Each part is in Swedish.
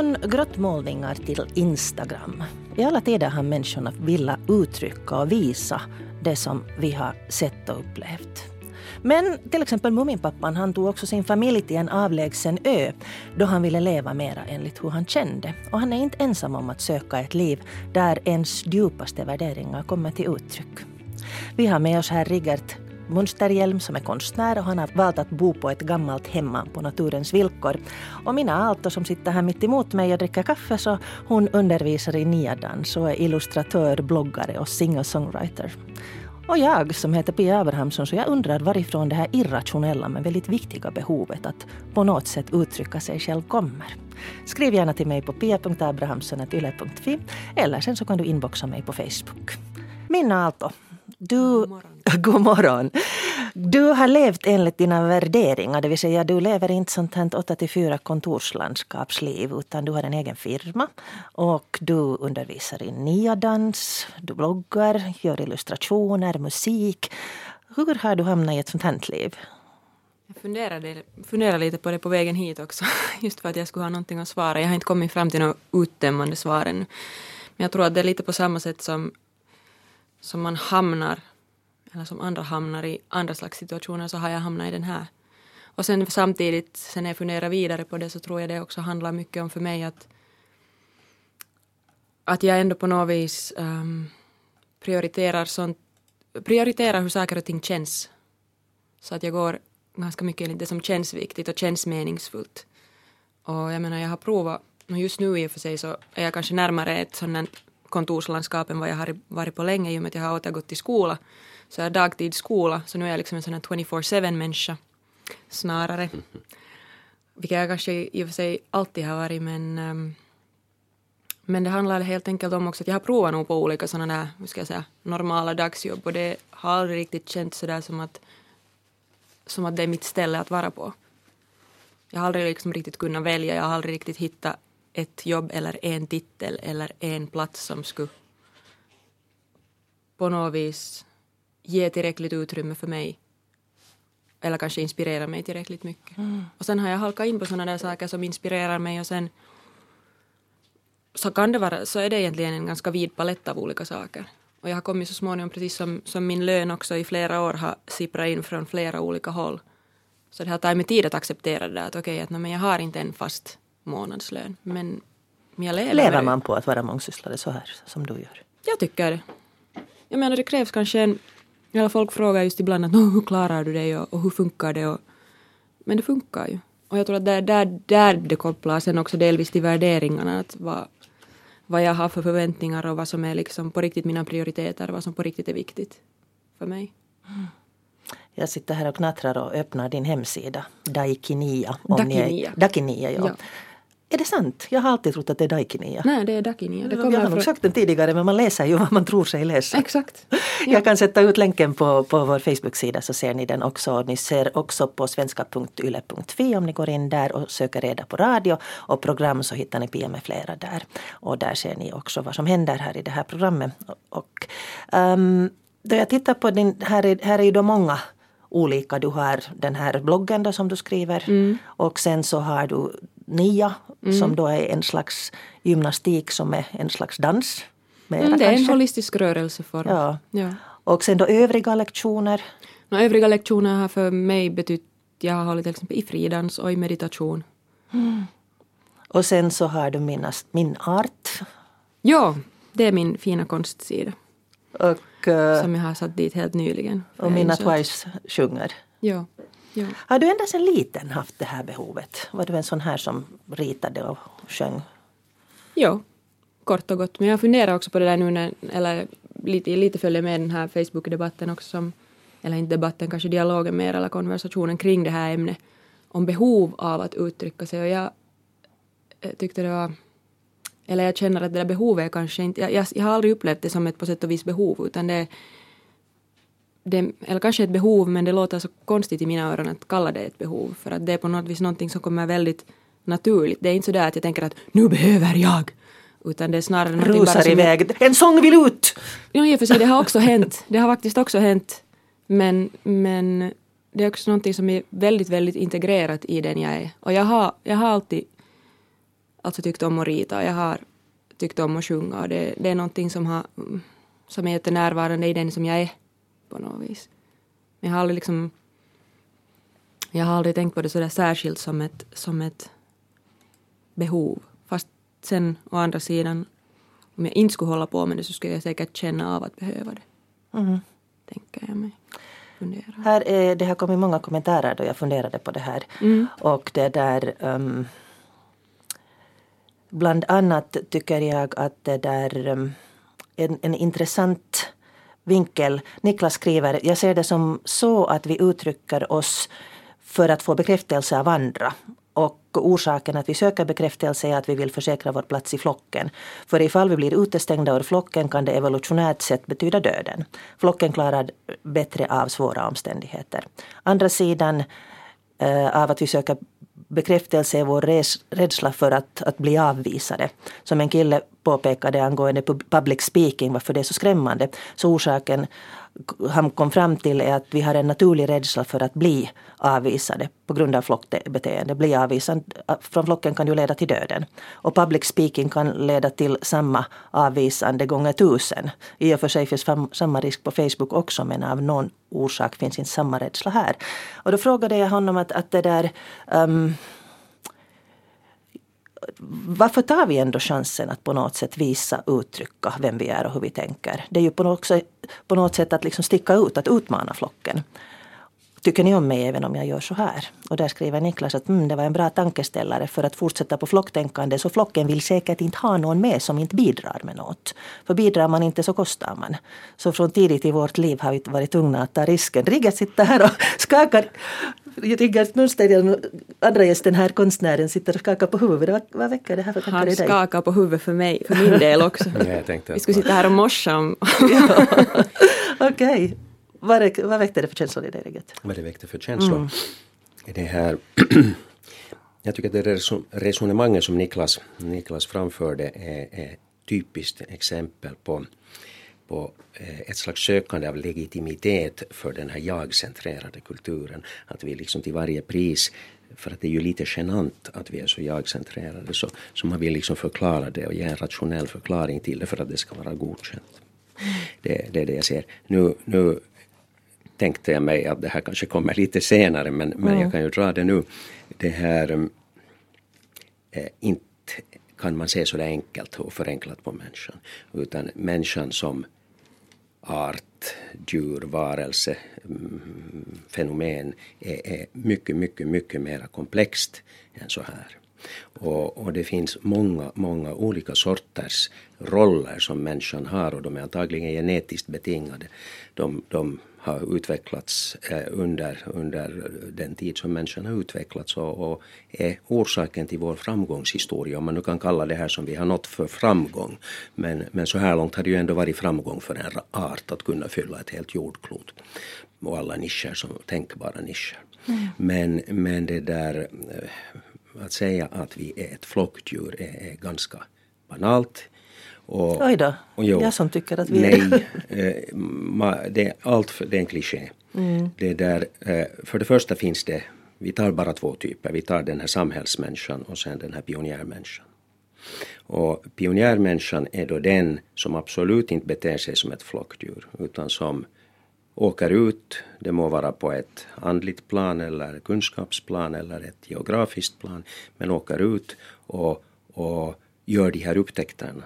Från grottmålningar till Instagram. I alla tider har människorna velat uttrycka och visa det som vi har sett och upplevt. Men till exempel Muminpappan han tog också sin familj till en avlägsen ö då han ville leva mera enligt hur han kände. Och han är inte ensam om att söka ett liv där ens djupaste värderingar kommer till uttryck. Vi har med oss här Rigert Munsterhjelm som är konstnär och han har valt att bo på ett gammalt hemma på naturens villkor. Och Mina Aalto som sitter här mitt emot mig och dricker kaffe så hon undervisar i niadans och är illustratör, bloggare och singer-songwriter. Och jag som heter Pia Abrahamsson så jag undrar varifrån det här irrationella men väldigt viktiga behovet att på något sätt uttrycka sig själv kommer. Skriv gärna till mig på pia.abrahamsson.yle.fi eller sen så kan du inboxa mig på Facebook. Minna Aalto, du, god morgon. god morgon. Du har levt enligt dina värderingar, det vill säga du lever inte sånt här 8-4 kontorslandskapsliv utan du har en egen firma och du undervisar i niadans, du bloggar, gör illustrationer, musik. Hur har du hamnat i ett sånt här liv? Jag funderade, funderade lite på det på vägen hit också, just för att jag skulle ha någonting att svara. Jag har inte kommit fram till något uttömmande svar ännu. Men jag tror att det är lite på samma sätt som som man hamnar, eller som andra hamnar i andra slags situationer, så har jag hamnat i den här. Och sen samtidigt, sen när jag funderar vidare på det, så tror jag det också handlar mycket om för mig att att jag ändå på något vis um, prioriterar, sånt, prioriterar hur saker och ting känns. Så att jag går ganska mycket enligt det som känns viktigt och känns meningsfullt. Och jag menar, jag har provat, och just nu i och för sig så är jag kanske närmare ett sådant kontorslandskap än vad jag har varit på länge i och med att jag har återgått till skola. Så jag har dagtidsskola, så nu är jag liksom en sån här 24-7 människa snarare. Vilket jag kanske i och för sig alltid har varit men um, men det handlar helt enkelt om också att jag har provat nog på olika sådana där, hur ska jag säga, normala dagsjobb och det har aldrig riktigt känts sådär som att som att det är mitt ställe att vara på. Jag har aldrig liksom riktigt kunnat välja, jag har aldrig riktigt hittat ett jobb eller en titel eller en plats som skulle på något vis ge tillräckligt utrymme för mig eller kanske inspirera mig tillräckligt mycket. Mm. Och sen har jag halkat in på sådana där saker som inspirerar mig och sen så kan det vara, så är det egentligen en ganska vid palett av olika saker. Och jag har kommit så småningom, precis som, som min lön också i flera år har sipprat in från flera olika håll. Så det har tagit mig tid att acceptera det där att okej, okay, att men jag har inte en fast månadslön. Men jag lever. Lever man på att vara mångsysslare så här som du gör? Jag tycker det. Jag menar det krävs kanske en... Eller folk frågar just ibland att hur klarar du dig och, och hur funkar det? Och, men det funkar ju. Och jag tror att där, där, där det kopplar sen också delvis till värderingarna. Att vad, vad jag har för förväntningar och vad som är liksom på riktigt mina prioriteter. Vad som på riktigt är viktigt för mig. Mm. Jag sitter här och knattrar och öppnar din hemsida. Daikinia. Dakinia. Dakinia, ja. ja. Är det sant? Jag har alltid trott att det är Daikinia. Nej, det är Dakinia. Det jag har nog sagt den tidigare men man läser ju vad man tror sig läsa. Exakt. Ja. Jag kan sätta ut länken på, på vår Facebook-sida så ser ni den också. Ni ser också på svenska.yle.fi om ni går in där och söker reda på radio och program så hittar ni Pia med flera där. Och där ser ni också vad som händer här i det här programmet. Och, um, då jag tittar på din, här är, här är ju då många olika. Du har den här bloggen då som du skriver mm. och sen så har du NIA mm. som då är en slags gymnastik som är en slags dans. Mera, mm, det är en holistisk rörelseform. Ja. ja. Och sen då övriga lektioner? No, övriga lektioner har för mig betytt, jag har hållit till exempel i fridans och i meditation. Mm. Och sen så har du minnas, min art. Ja, det är min fina konstsida. Och, uh, som jag har satt dit helt nyligen. Och Minna Twice sjunger. Ja. Ja. Har du ända sedan liten haft det här behovet? Var du en sån här som ritade och sjöng? Ja, kort och gott. Men jag funderar också på det där nu när, eller lite, lite följer med den här Facebook-debatten också som, eller inte debatten, kanske dialogen mer eller konversationen kring det här ämnet om behov av att uttrycka sig och jag tyckte det var eller jag känner att det där behovet kanske inte, jag, jag, jag, har aldrig upplevt det som ett på sätt och vis behov utan det, det eller kanske ett behov men det låter så konstigt i mina öron att kalla det ett behov för att det är på något vis någonting som kommer väldigt naturligt. Det är inte så där att jag tänker att nu behöver jag utan det är snarare någonting Rusar bara som... iväg, en sång vill ut! Ja, i och för sig, det har också hänt. Det har faktiskt också hänt. Men, men det är också någonting som är väldigt, väldigt integrerat i den jag är. Och jag har, jag har alltid alltså tyckt om att rita. Jag har tyckt om att sjunga och det, det är någonting som, har, som är jättenärvarande i den som jag är på något vis. Men jag har aldrig liksom jag har aldrig tänkt på det sådär särskilt som ett, som ett behov. Fast sen å andra sidan, om jag inte skulle hålla på med det så skulle jag säkert känna av att behöva det. Mm. Tänker jag mig. Fundera. Här är, det har kommit många kommentarer då jag funderade på det här. Mm. Och det där um, Bland annat tycker jag att det där um, en, en intressant vinkel. Niklas skriver, jag ser det som så att vi uttrycker oss för att få bekräftelse av andra. Och orsaken att vi söker bekräftelse är att vi vill försäkra vår plats i flocken. För ifall vi blir utestängda ur flocken kan det evolutionärt sett betyda döden. Flocken klarar bättre av svåra omständigheter. Andra sidan eh, av att vi söker bekräftelse är vår rädsla för att, att bli avvisade. Som en kille påpekade angående public speaking, varför det är så skrämmande. Så orsaken han kom fram till är att vi har en naturlig rädsla för att bli avvisade på grund av flockbeteende. Bli avvisad eh, från flocken kan ju leda till döden. Och public speaking kan leda till samma avvisande gånger tusen. I och för sig finns samma risk på Facebook också men av någon orsak finns inte samma rädsla här. Och då frågade jag honom att, att det där um, varför tar vi ändå chansen att på något sätt visa, uttrycka vem vi är och hur vi tänker? Det är ju på något sätt, på något sätt att liksom sticka ut, att utmana flocken. Tycker ni om mig även om jag gör så här? Och där skriver Niklas att mm, det var en bra tankeställare för att fortsätta på flocktänkande så flocken vill säkert inte ha någon med som inte bidrar med något. För bidrar man inte så kostar man. Så från tidigt i vårt liv har vi varit tvungna att ta risken. Rigga sitter här och skakar. Riggard Nordsten, andra gästen här, konstnären, sitter och skakar på huvudet. Vad, vad väcker det här för tankar i dig? Han skakar på huvudet för mig, för min del också. ja, vi skulle sitta här och morsa om... Okej. Okay. Vad, vad väckte det för känslor i dig, Rigget? Vad det väckte för känslor? Mm. Det här jag tycker att det resonemanget som Niklas, Niklas framförde är, är typiskt exempel på, på eh, ett slags sökande av legitimitet för den här jag-centrerade kulturen. Att vi liksom till varje pris för att det är ju lite genant att vi är så jag-centrerade så, så man vill liksom förklara det och ge en rationell förklaring till det för att det ska vara godkänt. Det, det är det jag ser. Nu, nu tänkte jag mig att det här kanske kommer lite senare men, men mm. jag kan ju dra det nu. Det här äh, inte kan man se så där enkelt och förenklat på människan utan människan som art, djur, varelse, mm, fenomen är, är mycket, mycket, mycket mer komplext än så här. Och, och, det finns många, många olika sorters roller som människan har och de är antagligen genetiskt betingade. De, de har utvecklats eh, under, under den tid som människan har utvecklats och, och är orsaken till vår framgångshistoria, om man nu kan kalla det här som vi har nått för framgång. Men, men så här långt har det ju ändå varit framgång för en art att kunna fylla ett helt jordklot och alla nischer som tänkbara nischer. Mm. Men, men det där eh, att säga att vi är ett flockdjur är, är ganska banalt. Och, Oj då, och jo, jag som tycker att vi nej, är... Eh, det, är allt för, det är en kliché. Mm. Det där, eh, för det första finns det, vi tar bara två typer, vi tar den här samhällsmänniskan och sen den här pionjärmänniskan. Och pionjärmänniskan är då den som absolut inte beter sig som ett flockdjur utan som åker ut, det må vara på ett andligt plan eller kunskapsplan eller ett geografiskt plan, men åker ut och, och gör de här upptäckterna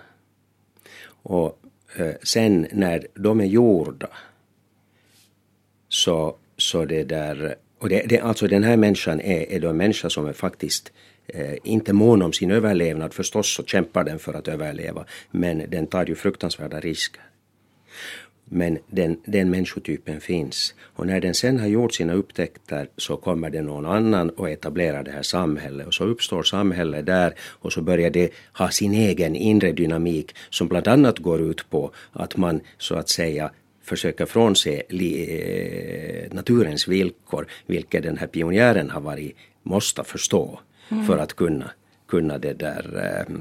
och eh, sen när de är gjorda så, så det där, och det, det, alltså den här människan är, är då en människa som är faktiskt eh, inte mån om sin överlevnad, förstås så kämpar den för att överleva, men den tar ju fruktansvärda risker. Men den, den människotypen finns. Och när den sen har gjort sina upptäckter så kommer det någon annan och etablerar det här samhället. Och så uppstår samhället där och så börjar det ha sin egen inre dynamik som bland annat går ut på att man så att säga försöker frånse eh, naturens villkor, vilket den här pionjären har varit, måste förstå mm. för att kunna kunna det där äh,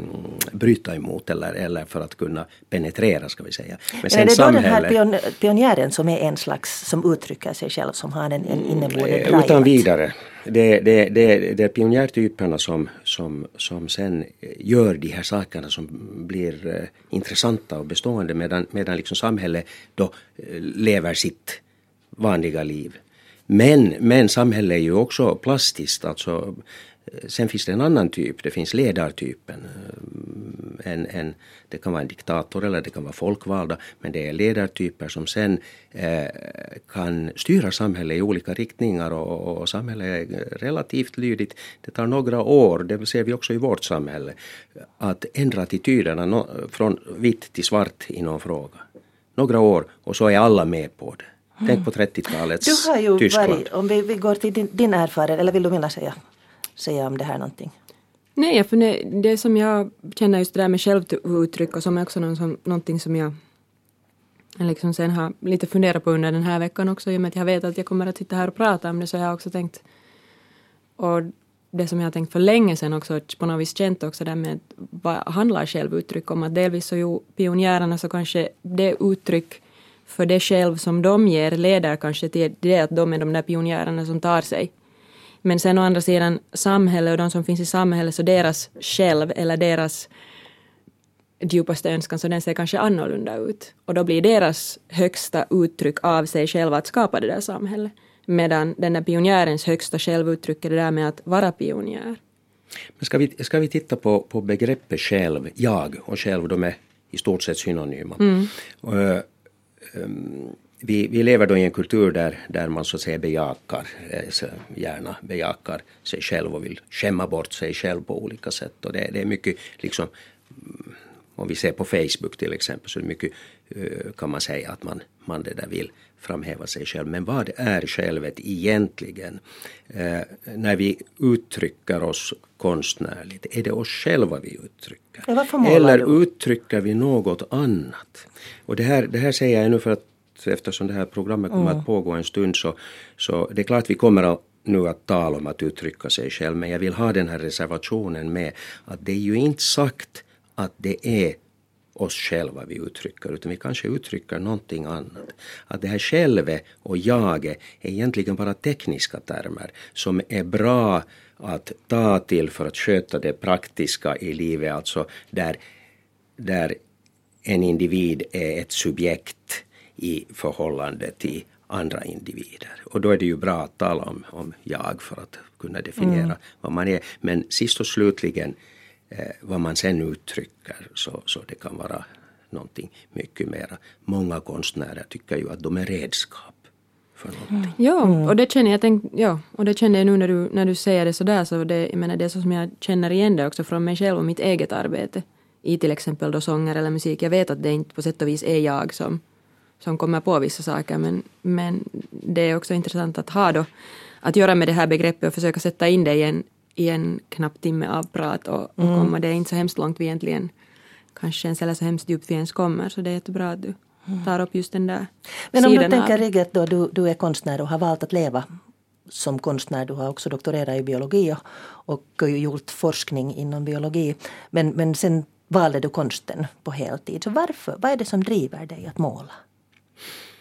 bryta emot eller, eller för att kunna penetrera ska vi säga. Men, sen är det då den här pion, pionjären som är en slags, som uttrycker sig själv, som har en, en inneboende drive? Utan vidare. Det, det, det, det är pionjärtyperna som, som, som sen gör de här sakerna som blir uh, intressanta och bestående medan, medan liksom samhället då uh, lever sitt vanliga liv. Men, men samhället är ju också plastiskt. Alltså, sen finns det en annan typ, det finns ledartypen. En, en, det kan vara en diktator eller det kan vara folkvalda, men det är ledartyper som sen eh, kan styra samhället i olika riktningar och, och samhället är relativt lydigt. Det tar några år, det ser vi också i vårt samhälle, att ändra attityderna no, från vitt till svart i någon fråga. Några år och så är alla med på det. Tänk på 30-talets Du har ju Tyskland. varit, om vi, vi går till din, din erfarenhet, eller vill du vilja säga, säga om det här någonting? Nej, för det, det som jag känner just det där med självuttryck och som är också någon som, någonting som jag liksom sen har lite funderat på under den här veckan också i och med att jag vet att jag kommer att sitta här och prata om det så jag har också tänkt och det som jag har tänkt för länge sedan också på något vis känt också där med vad handlar självuttryck om att delvis så ju pionjärerna så kanske det uttryck för det själv som de ger leder kanske till det att de är de där pionjärerna som tar sig. Men sen å andra sidan samhället och de som finns i samhället, så deras själv eller deras djupaste önskan, så den ser kanske annorlunda ut. Och då blir deras högsta uttryck av sig själva att skapa det där samhället. Medan den där pionjärens högsta självuttryck är det där med att vara pionjär. Men ska vi, ska vi titta på, på begreppet själv, jag och själv, de är i stort sett synonyma. Mm. Uh, um, vi, vi lever då i en kultur där, där man så att säga bejakar, eh, så gärna bejakar sig själv och vill skämma bort sig själv på olika sätt. Och det, det är mycket liksom mm, om vi ser på Facebook till exempel så är det mycket eh, kan man säga att man, man det där vill framhäva sig själv. Men vad är självet egentligen? Eh, när vi uttrycker oss konstnärligt, är det oss själva vi uttrycker? Eller uttrycker vi något annat? Och det här, det här säger jag nu för att eftersom det här programmet kommer mm. att pågå en stund så, så det är klart vi kommer att nu att tala om att uttrycka sig själv men jag vill ha den här reservationen med att det är ju inte sagt att det är oss själva vi uttrycker utan vi kanske uttrycker någonting annat. Att det här självet och jaget är egentligen bara tekniska termer som är bra att ta till för att sköta det praktiska i livet, alltså där, där en individ är ett subjekt i förhållande till andra individer. Och då är det ju bra att tala om, om jag för att kunna definiera mm. vad man är. Men sist och slutligen eh, vad man sen uttrycker så, så det kan vara någonting mycket mera. Många konstnärer tycker ju att de är redskap. För någonting. Ja, mm. och det känner jag, tänk, ja, och det känner jag nu när du, när du säger det sådär. Så det, jag menar, det är så som jag känner igen det också från mig själv och mitt eget arbete. I till exempel då sånger eller musik. Jag vet att det inte på sätt och vis är jag som som kommer på vissa saker men, men det är också intressant att ha då att göra med det här begreppet och försöka sätta in det i en, i en knapp timme av prat och, och mm. komma, det är inte så hemskt långt vi egentligen kanske känns eller så hemskt djupt vi ens kommer så det är jättebra att du tar upp just den där Men om du tänker Rigget då, du, du är konstnär och har valt att leva som konstnär. Du har också doktorerat i biologi och, och gjort forskning inom biologi. Men, men sen valde du konsten på heltid. Så varför? Vad är det som driver dig att måla?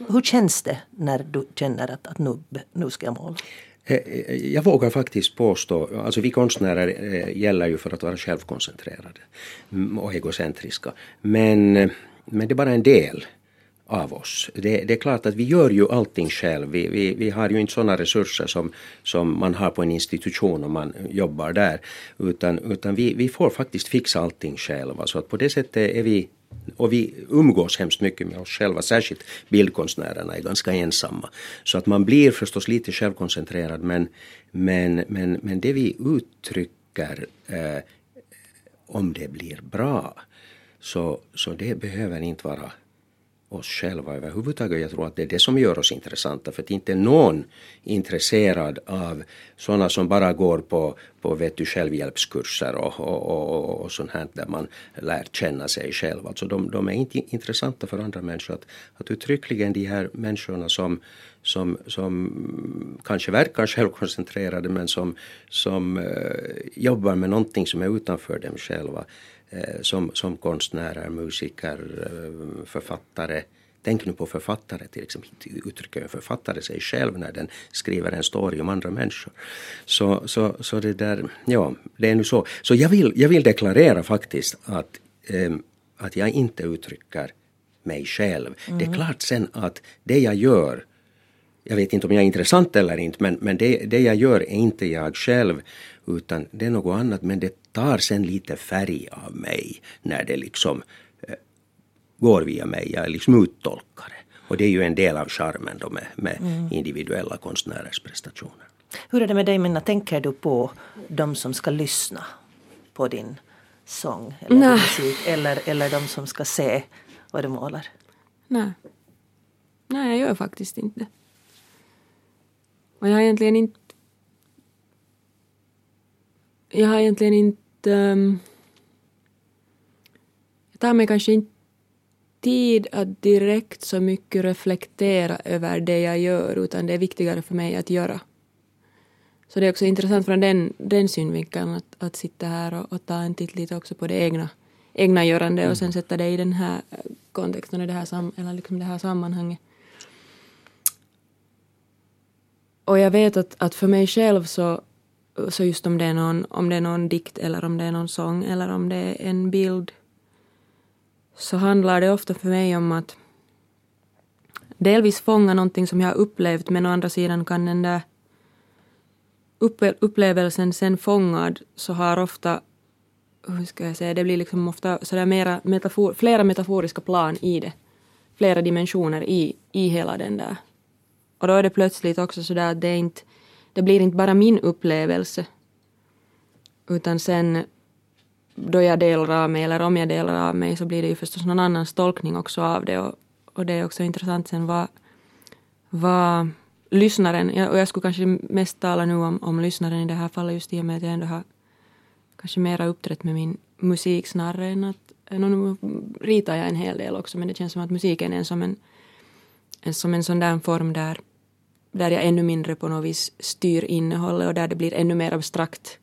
Hur känns det när du känner att, att nu, nu ska jag måla? Eh, eh, jag vågar faktiskt påstå, alltså vi konstnärer eh, gäller ju för att vara självkoncentrerade och egocentriska. Men, men det är bara en del av oss. Det, det, är klart att vi gör ju allting själv. Vi, vi, vi har ju inte sådana resurser som, som man har på en institution om man jobbar där. Utan, utan vi, vi får faktiskt fixa allting själva. Så att på det sättet är vi och vi umgås hemskt mycket med oss själva, särskilt bildkonstnärerna är ganska ensamma. Så att man blir förstås lite självkoncentrerad men, men, men, men det vi uttrycker eh, om det blir bra så, så det behöver inte vara oss själva överhuvudtaget. Jag tror att det är det som gör oss intressanta för att inte någon intresserad av sådana som bara går på, på vet du, självhjälpskurser och, och, och, och sånt här där man lär känna sig själv. Alltså de, de är inte intressanta för andra människor. Att, att uttryckligen de här människorna som, som, som kanske verkar självkoncentrerade men som, som uh, jobbar med någonting som är utanför dem själva som, som konstnärer, musiker, eh, författare. Tänk nu på författare till exempel. Uttrycker en författare sig själv när den skriver en story om andra människor. Så, så, så det där, ja, det är nu så. Så jag vill, jag vill deklarera faktiskt att, eh, att jag inte uttrycker mig själv. Mm. Det är klart sen att det jag gör jag vet inte om jag är intressant eller inte men, men det, det jag gör är inte jag själv utan det är något annat men det tar sen lite färg av mig när det liksom eh, går via mig. Jag är liksom uttolkare. Och det är ju en del av charmen då med, med mm. individuella konstnärers prestationer. Hur är det med dig Minna, tänker du på de som ska lyssna på din sång eller Nej. musik eller, eller de som ska se vad du målar? Nej. Nej, jag gör faktiskt inte. Och jag har egentligen inte jag har egentligen inte... Um, jag tar mig kanske inte tid att direkt så mycket reflektera över det jag gör utan det är viktigare för mig att göra. Så det är också intressant från den, den synvinkeln att, att sitta här och, och ta en titt lite också på det egna, egna görande och sen mm. sätta det i den här kontexten och det här, sam, eller liksom det här sammanhanget. Och jag vet att, att för mig själv så så just om det, är någon, om det är någon dikt eller om det är någon sång eller om det är en bild så handlar det ofta för mig om att delvis fånga någonting som jag har upplevt men å andra sidan kan den där upplevelsen sen fångad så har ofta, hur ska jag säga, det blir liksom ofta sådär mera metafor, flera metaforiska plan i det. Flera dimensioner i, i hela den där. Och då är det plötsligt också sådär att det inte det blir inte bara min upplevelse utan sen då jag delar av mig eller om jag delar av mig så blir det ju förstås någon annans tolkning också av det och, och det är också intressant sen vad, vad lyssnaren, och jag skulle kanske mest tala nu om, om lyssnaren i det här fallet just i och med att jag ändå har kanske mera uppträtt med min musik snarare än att, nu ritar jag en hel del också men det känns som att musiken är som en, en, som en sån där form där där jag ännu mindre på något vis styr innehållet och där det blir ännu mer abstrakt.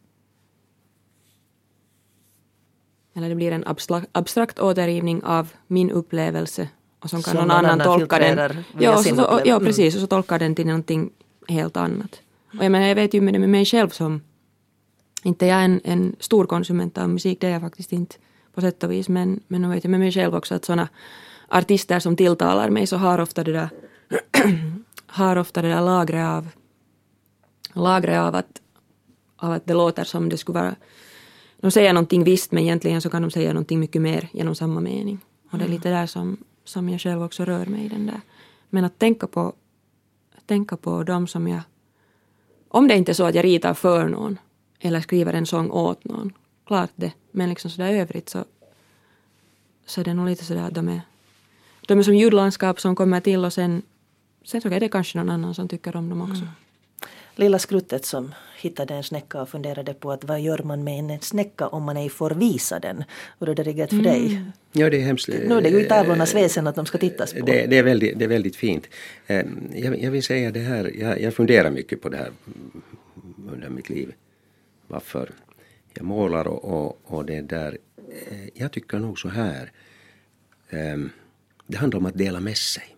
Eller det blir en abstrakt, abstrakt återgivning av min upplevelse och som kan som någon annan tolka den. Ja, så, ja, precis. Och så tolkar den till någonting helt annat. Och jag menar, jag vet ju med det med mig själv som inte jag är en, en stor konsument av musik, det är jag faktiskt inte på sätt och vis, men, men jag vet jag med mig själv också att sådana artister som tilltalar mig så har ofta det där har ofta det där lagret av, lagret av, att, av att det låter som det skulle vara... De säger någonting visst men egentligen så kan de säga någonting mycket mer genom samma mening. Och det är lite där som, som jag själv också rör mig i den där. Men att tänka på, tänka på dem som jag... Om det inte är så att jag ritar för någon eller skriver en sång åt någon, klart det. Men liksom sådär övrigt så, så är det nog lite sådär att de är, de är som ljudlandskap som kommer till och sen sen så är det kanske någon annan som tycker om dem också. Mm. Lilla skruttet som hittade en snäcka och funderade på att vad gör man med en snäcka om man ej får visa den? Hur är det riggat för mm. dig? Ja, det är hemskt. Det är ju tavlornas väsen att de ska tittas på. Det, det, är, väldigt, det är väldigt fint. Eh, jag, jag vill säga det här, jag, jag funderar mycket på det här under mitt liv. Varför jag målar och, och, och det där. Eh, jag tycker nog så här. Ehm, det handlar om att dela med sig.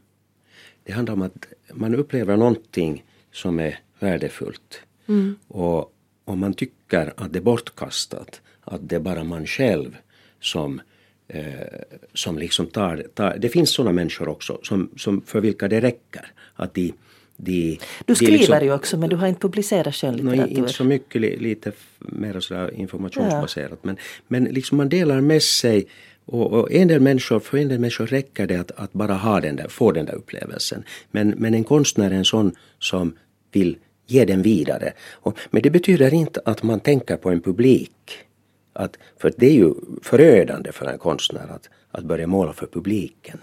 Det handlar om att man upplever någonting som är värdefullt. Mm. Och om man tycker att det är bortkastat, att det är bara man själv som, eh, som liksom tar, tar... Det finns sådana människor också som, som för vilka det räcker. Att de, de, du skriver liksom, ju också men du har inte publicerat skönlitteratur. No, inte så mycket, lite mer sådär informationsbaserat. Ja. Men, men liksom man delar med sig och, och, en del människor, för en del människor räcker det att, att bara ha den där, få den där upplevelsen. Men, men en konstnär är en sån som vill ge den vidare. Och, men det betyder inte att man tänker på en publik. Att, för det är ju förödande för en konstnär att, att börja måla för publiken.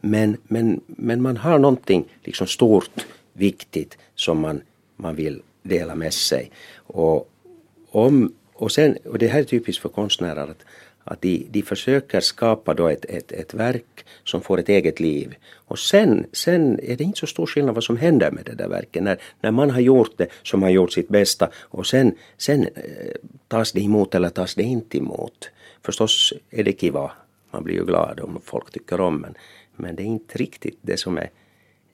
Men, men, men man har någonting liksom stort, viktigt som man, man vill dela med sig. Och, om, och, sen, och det här är typiskt för konstnärer att, att de, de försöker skapa då ett, ett, ett verk som får ett eget liv. Och sen, sen är det inte så stor skillnad vad som händer med det där verket. När, när man har gjort det som har gjort sitt bästa och sen, sen eh, tas det emot eller tas det inte emot. Förstås är det kiva, man blir ju glad om folk tycker om men, men det är inte riktigt det som är,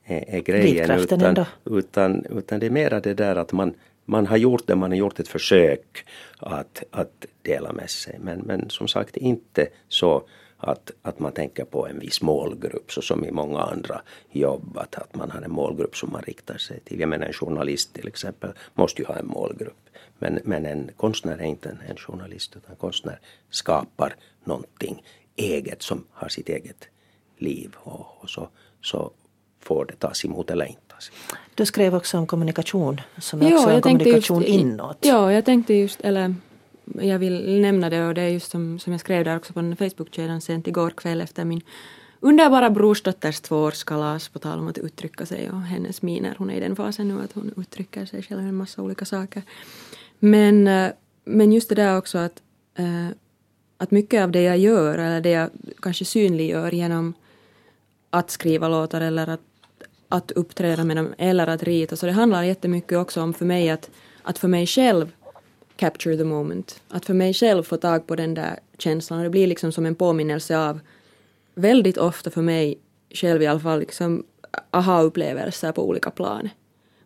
är, är grejen. Utan, utan, utan det är mera det där att man, man har gjort det, man har gjort ett försök att, att dela med sig. Men, men som sagt inte så att, att man tänker på en viss målgrupp så som i många andra jobb att, att man har en målgrupp som man riktar sig till. Jag menar en journalist till exempel måste ju ha en målgrupp. Men, men en konstnär är inte en, en journalist utan en konstnär skapar någonting eget som har sitt eget liv och, och så, så får det tas emot eller inte emot. Du skrev också om kommunikation som är också en kommunikation just, inåt. Ja, jag tänkte just, eller jag vill nämna det och det är just som, som jag skrev där också på den Facebook-kedjan sent igår kväll efter min underbara brorsdotters tvåårskalas på tal om att uttrycka sig och hennes miner. Hon är i den fasen nu att hon uttrycker sig själv en massa olika saker. Men, eh, men just det där också att, eh, att mycket av det jag gör eller det jag kanske synliggör genom att skriva låtar eller att, att uppträda med dem eller att rita så det handlar jättemycket också om för mig att, att för mig själv capture the moment. Att för mig själv få tag på den där känslan och det blir liksom som en påminnelse av väldigt ofta för mig själv i alla fall liksom aha-upplevelser på olika plan.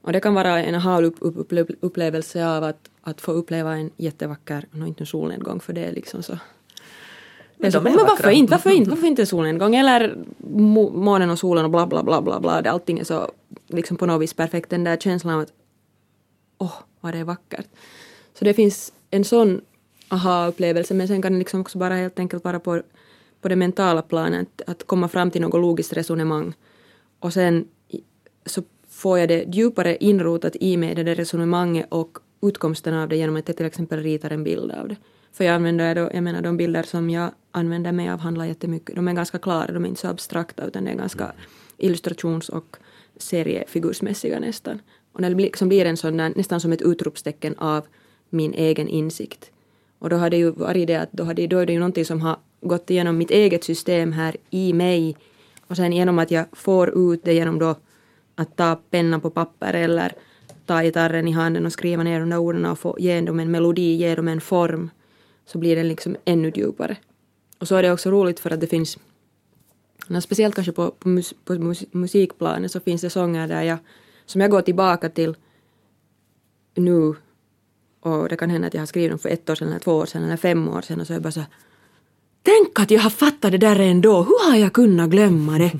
Och det kan vara en aha-upplevelse av att, att få uppleva en jättevacker, no, inte en solnedgång för det är liksom så men, så, men varför inte, varför inte, varför inte solnedgång eller månen och solen och bla bla bla bla bla, allting är så liksom på något vis perfekt, den där känslan av att åh, oh, vad det är vackert. Så det finns en sån aha-upplevelse men sen kan det liksom också bara helt enkelt vara på, på det mentala planet att komma fram till något logiskt resonemang. Och sen så får jag det djupare inrotat i mig, det där resonemanget och utkomsten av det genom att jag till exempel ritar en bild av det. För jag använder då, jag menar de bilder som jag använder mig av handlar jättemycket, de är ganska klara, de är inte så abstrakta utan det är ganska illustrations och seriefigursmässiga nästan. Och när det liksom blir en sån där, nästan som ett utropstecken av min egen insikt. Och då har det ju varit det att då, har det, då är det ju någonting som har gått igenom mitt eget system här i mig och sen genom att jag får ut det genom då att ta pennan på papper eller ta gitarren i handen och skriva ner de där orden och få, ge dem en melodi, ge dem en form så blir den liksom ännu djupare. Och så är det också roligt för att det finns, speciellt kanske på, på, mus, på mus, musikplanet så finns det sånger där jag, som jag går tillbaka till nu och det kan hända att jag har skrivit dem för ett år sedan eller två år sedan eller fem år sedan och så är jag bara så Tänk att jag har fattat det där ändå, hur har jag kunnat glömma det?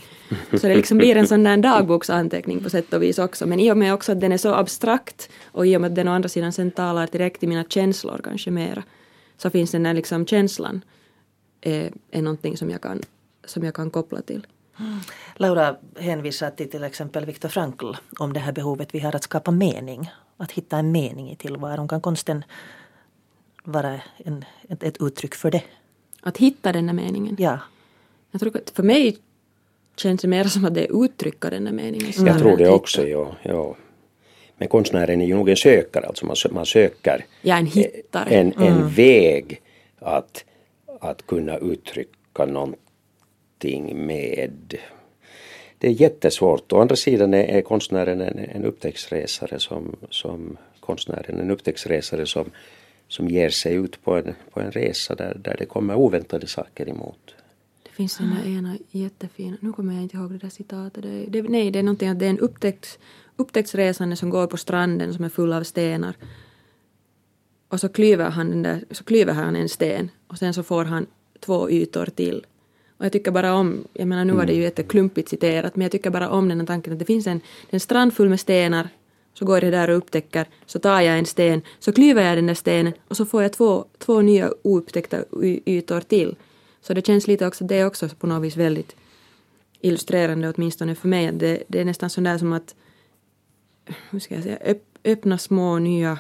Så det liksom blir en sån där dagboksanteckning på sätt och vis också. Men i och med också att den är så abstrakt och i och med att den å andra sidan sen talar direkt till mina känslor kanske mera så finns den där liksom känslan är, eh, är någonting som jag, kan, som jag kan koppla till. Laura hänvisar till till exempel Viktor Frankl om det här behovet vi har att skapa mening. Att hitta en mening i tillvaron. Kan konsten vara en, ett, ett uttryck för det? Att hitta den där meningen? Ja. Jag tror att för mig känns det mer som att det är uttrycka den där meningen. Jag tror det också, ja. ja. Men konstnären är ju nog en sökare, alltså man, man söker ja, en, hittare. en, en mm. väg att, att kunna uttrycka någonting med. Det är jättesvårt. Å andra sidan är, är konstnären en, en upptäcktsresare som, som konstnären en upptäcktsresare som, som ger sig ut på en, på en resa där, där det kommer oväntade saker emot. Det finns den där ena jättefina, nu kommer jag inte ihåg det där citatet, det, det, nej det är någonting att det är en upptäckts, upptäcktsresande som går på stranden som är full av stenar. Och så klyver han, den där, så klyver han en sten och sen så får han två ytor till. Och jag tycker bara om, jag menar nu var det ju jätteklumpigt citerat, men jag tycker bara om den här tanken att det finns en, en strand full med stenar, så går jag där och upptäcker, så tar jag en sten, så klyver jag den där stenen och så får jag två, två nya oupptäckta ytor till. Så det känns lite också, det är också på något vis väldigt illustrerande åtminstone för mig. Det, det är nästan sådär som att hur ska jag säga, öppna små nya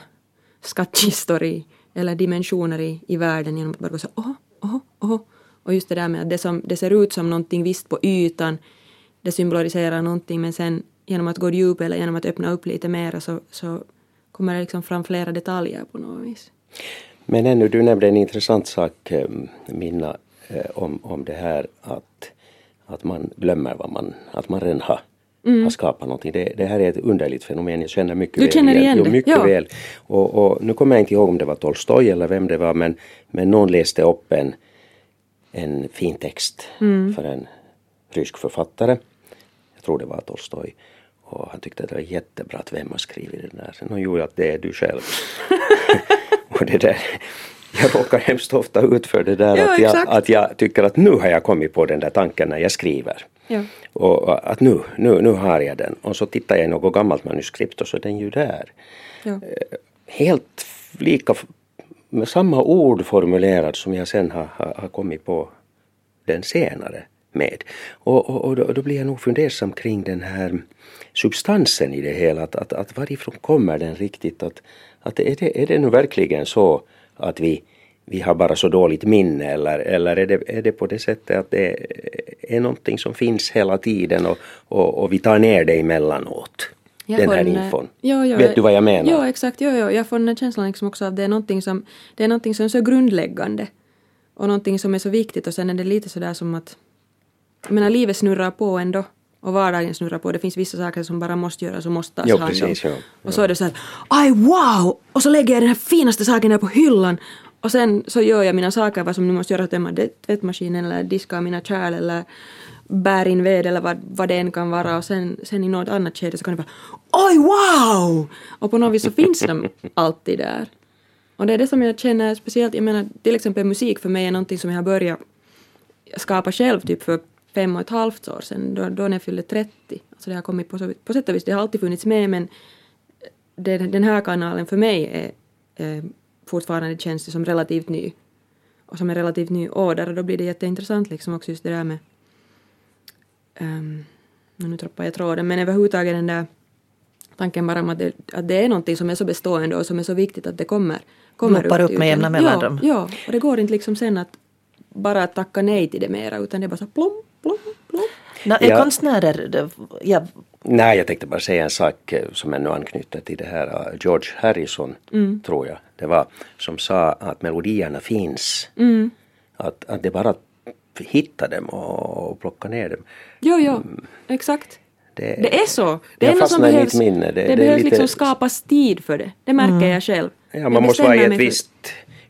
skattkistor i, eller dimensioner i, i världen genom att bara gå så åh, åh, åh, Och just det där med att det, som, det ser ut som någonting visst på ytan, det symboliserar någonting men sen genom att gå djupare eller genom att öppna upp lite mer så, så kommer det liksom fram flera detaljer på något vis. Men ännu, du nämnde en intressant sak, eh, Minna, eh, om, om det här att, att man glömmer vad man, att man redan har Mm. har skapat någonting. Det, det, här är ett underligt fenomen. Jag känner mycket du väl känner igen det? mycket ja. väl. Och, och, nu kommer jag inte ihåg om det var Tolstoj eller vem det var men, men någon läste upp en, en fin text mm. för en rysk författare. Jag tror det var Tolstoj. Och han tyckte att det var jättebra att vem har skrivit det där. Sen gjorde att det är du själv. och det där, jag råkar hemskt ofta ut för det där ja, att, jag, att jag tycker att nu har jag kommit på den där tanken när jag skriver. Ja. Och att nu, nu, nu har jag den. Och så tittar jag i något gammalt manuskript och så är den ju där. Ja. Eh, helt lika, med samma ord formulerad som jag sen har, har, har kommit på den senare med. Och, och, och, då, då blir jag nog fundersam kring den här substansen i det hela. Att, att, att varifrån kommer den riktigt? Att, att är, det, är det nu verkligen så att vi, vi har bara så dåligt minne eller, eller är, det, är det på det sättet att det är någonting som finns hela tiden och, och, och vi tar ner det emellanåt? Jag den här en, infon. Jo, jo, Vet du vad jag menar? Ja, exakt. Jo, jo. Jag får den här känslan liksom också av att det är någonting som, det är någonting som är så grundläggande och någonting som är så viktigt och sen är det lite sådär som att jag menar livet snurrar på ändå och vardagen snurrar på. Det finns vissa saker som bara måste göras och måste tas jo, hand om. Ja, och så är det så här, aj wow! Och så lägger jag den här finaste saken där på hyllan och sen så gör jag mina saker, vad som nu måste göra, tömma tvättmaskinen eller diska mina kärl eller bär in ved eller vad, vad det än kan vara och sen, sen i något annat skede så kan det bara oj wow! Och på något vis så finns de alltid där. Och det är det som jag känner speciellt, jag menar till exempel musik för mig är någonting som jag har börjat skapa själv typ för fem och ett halvt år sedan, då, då när jag fyllde 30. Alltså det har kommit på, så, på sätt och vis, det har alltid funnits med men det, den här kanalen för mig är, är fortfarande känns det som relativt ny. Och som en relativt ny åder och då blir det jätteintressant liksom också just det där med um, nu tappar jag tråden, men överhuvudtaget den där tanken bara om att det, att det är någonting som är så bestående och som är så viktigt att det kommer, kommer Bloppar upp med jämna mellanrum. Ja, ja, och det går inte liksom sen att bara tacka nej till det mera utan det är bara så plom, plom, plom. Nå, är ja. konstnärer, ja. Nej, jag tänkte bara säga en sak eh, som ännu anknyter till det här. Eh, George Harrison, mm. tror jag det var, som sa att melodierna finns. Mm. Att, att det bara hitta dem och plocka ner dem. Jo, jo, mm. exakt. Det, det, är så. Det, är något som behövs, minne. Det, det, det behövs lite... liksom skapas tid för det. Det märker mm. jag själv. Ja, man måste vara i ett visst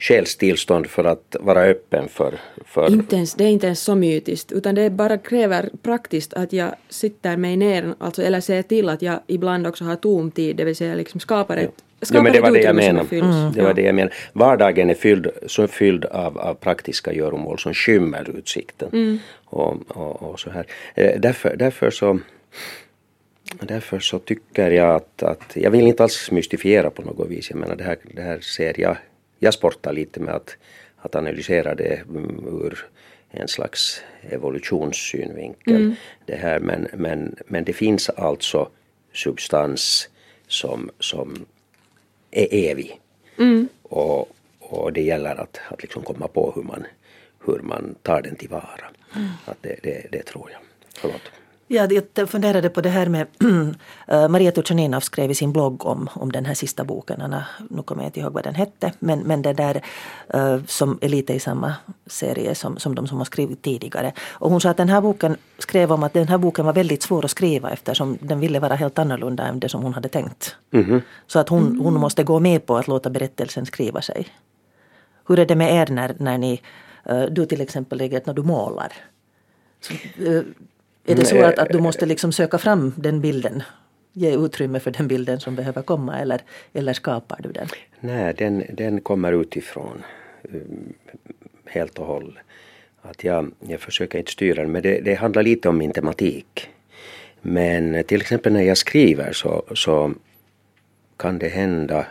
själstillstånd för att vara öppen för... för... Inte ens, det är inte ens så mytiskt utan det bara kräver praktiskt att jag sitter mig ner alltså, eller ser till att jag ibland också har tom tid, det vill säga liksom skapar ett ja, men det var det jag menade. Mm. Det var det jag menade. Vardagen är fylld, så fylld av, av praktiska göromål som skymmer utsikten. Mm. Och, och, och, så här. Eh, därför, därför så Därför så tycker jag att, att, jag vill inte alls mystifiera på något vis. Jag menar det här, det här ser jag, jag sportar lite med att, att analysera det ur en slags evolutionssynvinkel. Mm. Det här, men, men, men det finns alltså substans som, som är evig. Mm. Och, och det gäller att, att liksom komma på hur man, hur man tar den tillvara. Mm. Att det, det, det tror jag. Förlåt. Ja, jag funderade på det här med äh, Maria Turchaninov skrev i sin blogg om, om den här sista boken. Anna, nu kommer jag inte ihåg vad den hette. Men, men det där äh, som är lite i samma serie som, som de som har skrivit tidigare. Och hon sa att den här boken skrev om att den här boken var väldigt svår att skriva eftersom den ville vara helt annorlunda än det som hon hade tänkt. Mm -hmm. Så att hon, hon måste gå med på att låta berättelsen skriva sig. Hur är det med er när, när ni, äh, du till exempel när du målar? Så, är det så att, att du måste liksom söka fram den bilden? Ge utrymme för den bilden som behöver komma eller, eller skapar du den? Nej, den, den kommer utifrån um, helt och hållet. Att jag, jag försöker inte styra den, men det, det handlar lite om min tematik. Men till exempel när jag skriver så, så kan det hända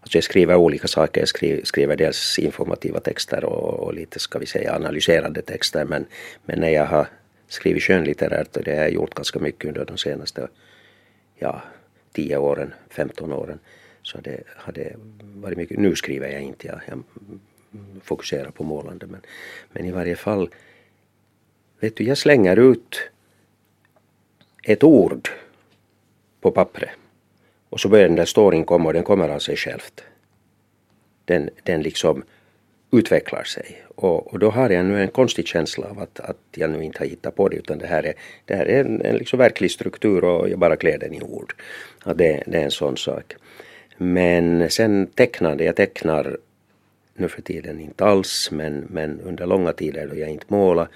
Alltså jag skriver olika saker. Jag skriver, skriver dels informativa texter och, och, lite, ska vi säga, analyserande texter. Men, men när jag har skrivit skönlitterärt och det har jag gjort ganska mycket under de senaste ja, 10 åren, 15 åren. Så det hade varit mycket. Nu skriver jag inte, jag, jag fokuserar på målande. Men, men i varje fall, vet du, jag slänger ut ett ord på pappret och så börjar den där storyn komma och den kommer av sig självt. Den, den liksom utvecklar sig. Och, och då har jag nu en konstig känsla av att, att jag nu inte har hittat på det utan det här är, det här är en, en liksom verklig struktur och jag bara klär den i ord. Ja, det, det är en sån sak. Men sen tecknande, jag tecknar nu för tiden inte alls men, men under långa tider då jag inte målar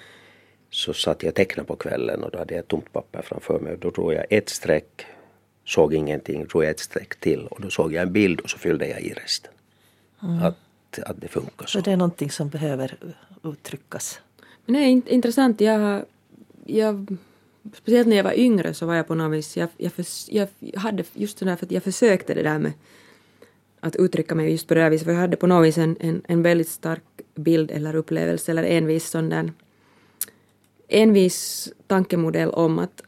så satt jag och tecknade på kvällen och då hade jag tomt papper framför mig då drog jag ett streck, såg ingenting, drog jag ett streck till och då såg jag en bild och så fyllde jag i resten. Mm. Att, att det funkar så. Så det är någonting som behöver uttryckas? Men det är intressant, jag, jag speciellt när jag var yngre så var jag på något vis, jag, jag, för, jag hade just sådär för att jag försökte det där med att uttrycka mig just på det där viset, för jag hade på något vis en, en, en väldigt stark bild eller upplevelse eller envis sån där envis tankemodell om att,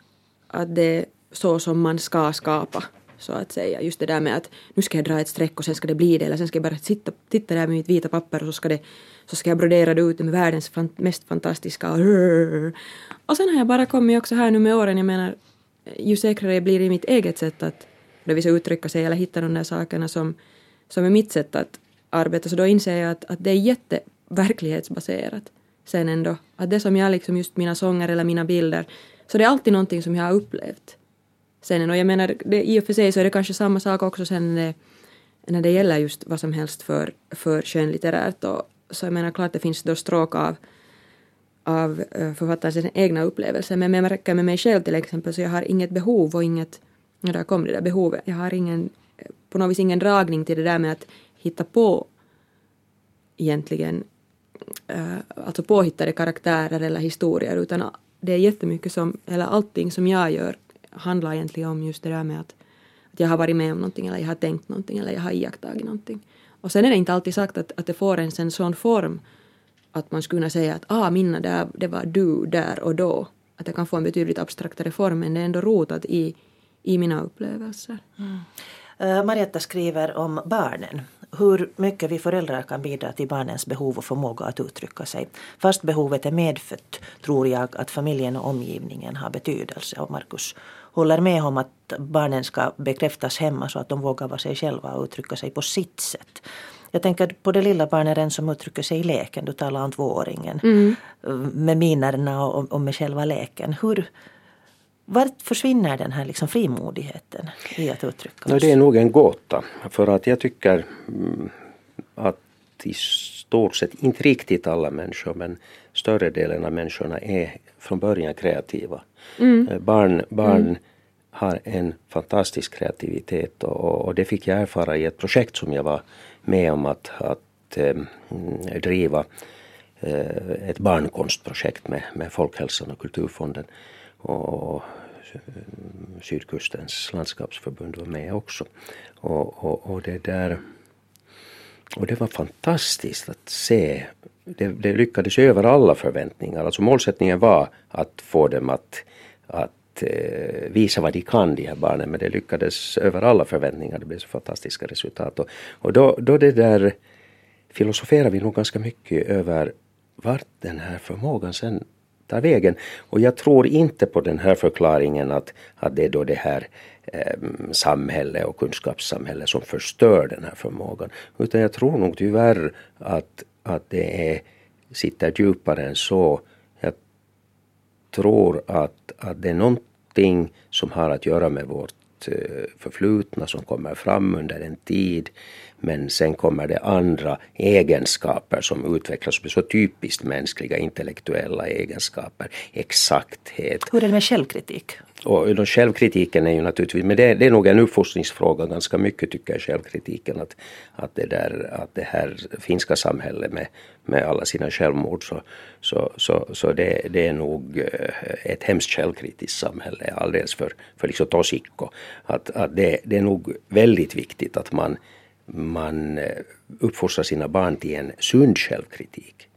att det är så som man ska skapa så att säga. Just det där med att nu ska jag dra ett streck och sen ska det bli det eller sen ska jag bara sitta, titta där med mitt vita papper och så ska, det, så ska jag brodera det ut med världens mest fantastiska och sen har jag bara kommit också här nu med åren, jag menar ju säkrare jag blir i mitt eget sätt att det vill säga uttrycka sig eller hitta de där sakerna som, som är mitt sätt att arbeta så då inser jag att, att det är jätteverklighetsbaserat sen ändå. Att det som jag liksom just mina sånger eller mina bilder, så det är alltid någonting som jag har upplevt scenen. och jag menar, det, i och för sig så är det kanske samma sak också sen när det, när det gäller just vad som helst för, för skönlitterärt. Och, så jag menar klart det finns då stråk av, av eh, författarens egna upplevelser, men jag märker med mig själv till exempel så jag har inget behov och inget, ja där kom det där behovet, jag har ingen, eh, på något vis ingen dragning till det där med att hitta på egentligen äh, alltså påhittade karaktärer eller historier utan det är jättemycket som, eller allting som jag gör handlar egentligen om just det där med att, att jag har varit med om någonting eller jag har tänkt någonting eller jag har iakttagit någonting. Och sen är det inte alltid sagt att, att det får ens en sån form att man skulle kunna säga att ah, Minna, där, det var du där och då. Att det kan få en betydligt abstraktare form men det är ändå rotat i, i mina upplevelser. Mm. Uh, Marietta skriver om barnen hur mycket vi föräldrar kan bidra till barnens behov och förmåga att uttrycka sig. Fast behovet är medfött tror jag att familjen och omgivningen har betydelse. Och Markus håller med om att barnen ska bekräftas hemma så att de vågar vara sig själva och uttrycka sig på sitt sätt. Jag tänker på det lilla barnet som uttrycker sig i leken. Du talar om tvååringen. Mm. Med minerna och, och med själva leken. Hur, vart försvinner den här liksom frimodigheten i att uttrycka oss? det är nog en gåta. För att jag tycker mm, att i stort sett, inte riktigt alla människor, men större delen av människorna är från början kreativa. Mm. Eh, barn, barn mm. har en fantastisk kreativitet och, och, det fick jag erfara i ett projekt som jag var med om att, att ähm, driva. Äh, ett barnkonstprojekt med, med Folkhälsan och Kulturfonden och Sydkustens landskapsförbund var med också. Och, och, och det där och det var fantastiskt att se. Det, det lyckades över alla förväntningar. Alltså målsättningen var att få dem att, att eh, visa vad de kan, de här barnen, men det lyckades över alla förväntningar. Det blev så fantastiska resultat. Och, och då, då det där filosoferar vi nog ganska mycket över vart den här förmågan sen tar vägen. Och jag tror inte på den här förklaringen att, att det är då det här eh, samhälle och kunskapssamhälle som förstör den här förmågan. Utan jag tror nog tyvärr att, att det är, sitter djupare än så. Tror att, att det är någonting som har att göra med vårt eh, förflutna som kommer fram under en tid men sen kommer det andra egenskaper som utvecklas som är så typiskt mänskliga intellektuella egenskaper. Exakthet. Hur är det med självkritik? Och då självkritiken är ju naturligtvis, men det, det är nog en uppfostringsfråga ganska mycket tycker jag, självkritiken. Att, att, det, där, att det här finska samhället med, med alla sina självmord så, så, så, så det, det är nog eh, ett hemskt självkritiskt samhälle alldeles för, för liksom tosikko. Att, att det, det är nog väldigt viktigt att man man eh, uppfostrar sina barn till en sund självkritik.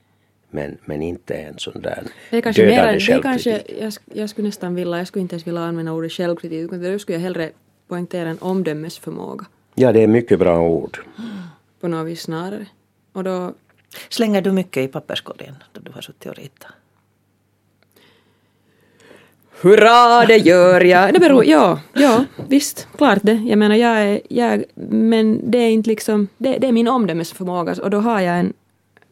Men, men inte en sån där det kanske dödande mer, självkritik. Kanske, jag, jag skulle nästan vilja, jag skulle inte ens vilja använda ordet självkritik, utan då skulle jag hellre poängtera en omdömesförmåga. Ja, det är mycket bra ord. På något vis snarare. Och då, Slänger du mycket i papperskorgen då du har suttit och ritat? Hurra, det gör jag! Det beror, ja, ja, visst, klart det. Jag menar, jag är, jag, men det är inte liksom, det, det är min omdömesförmåga och då har jag en,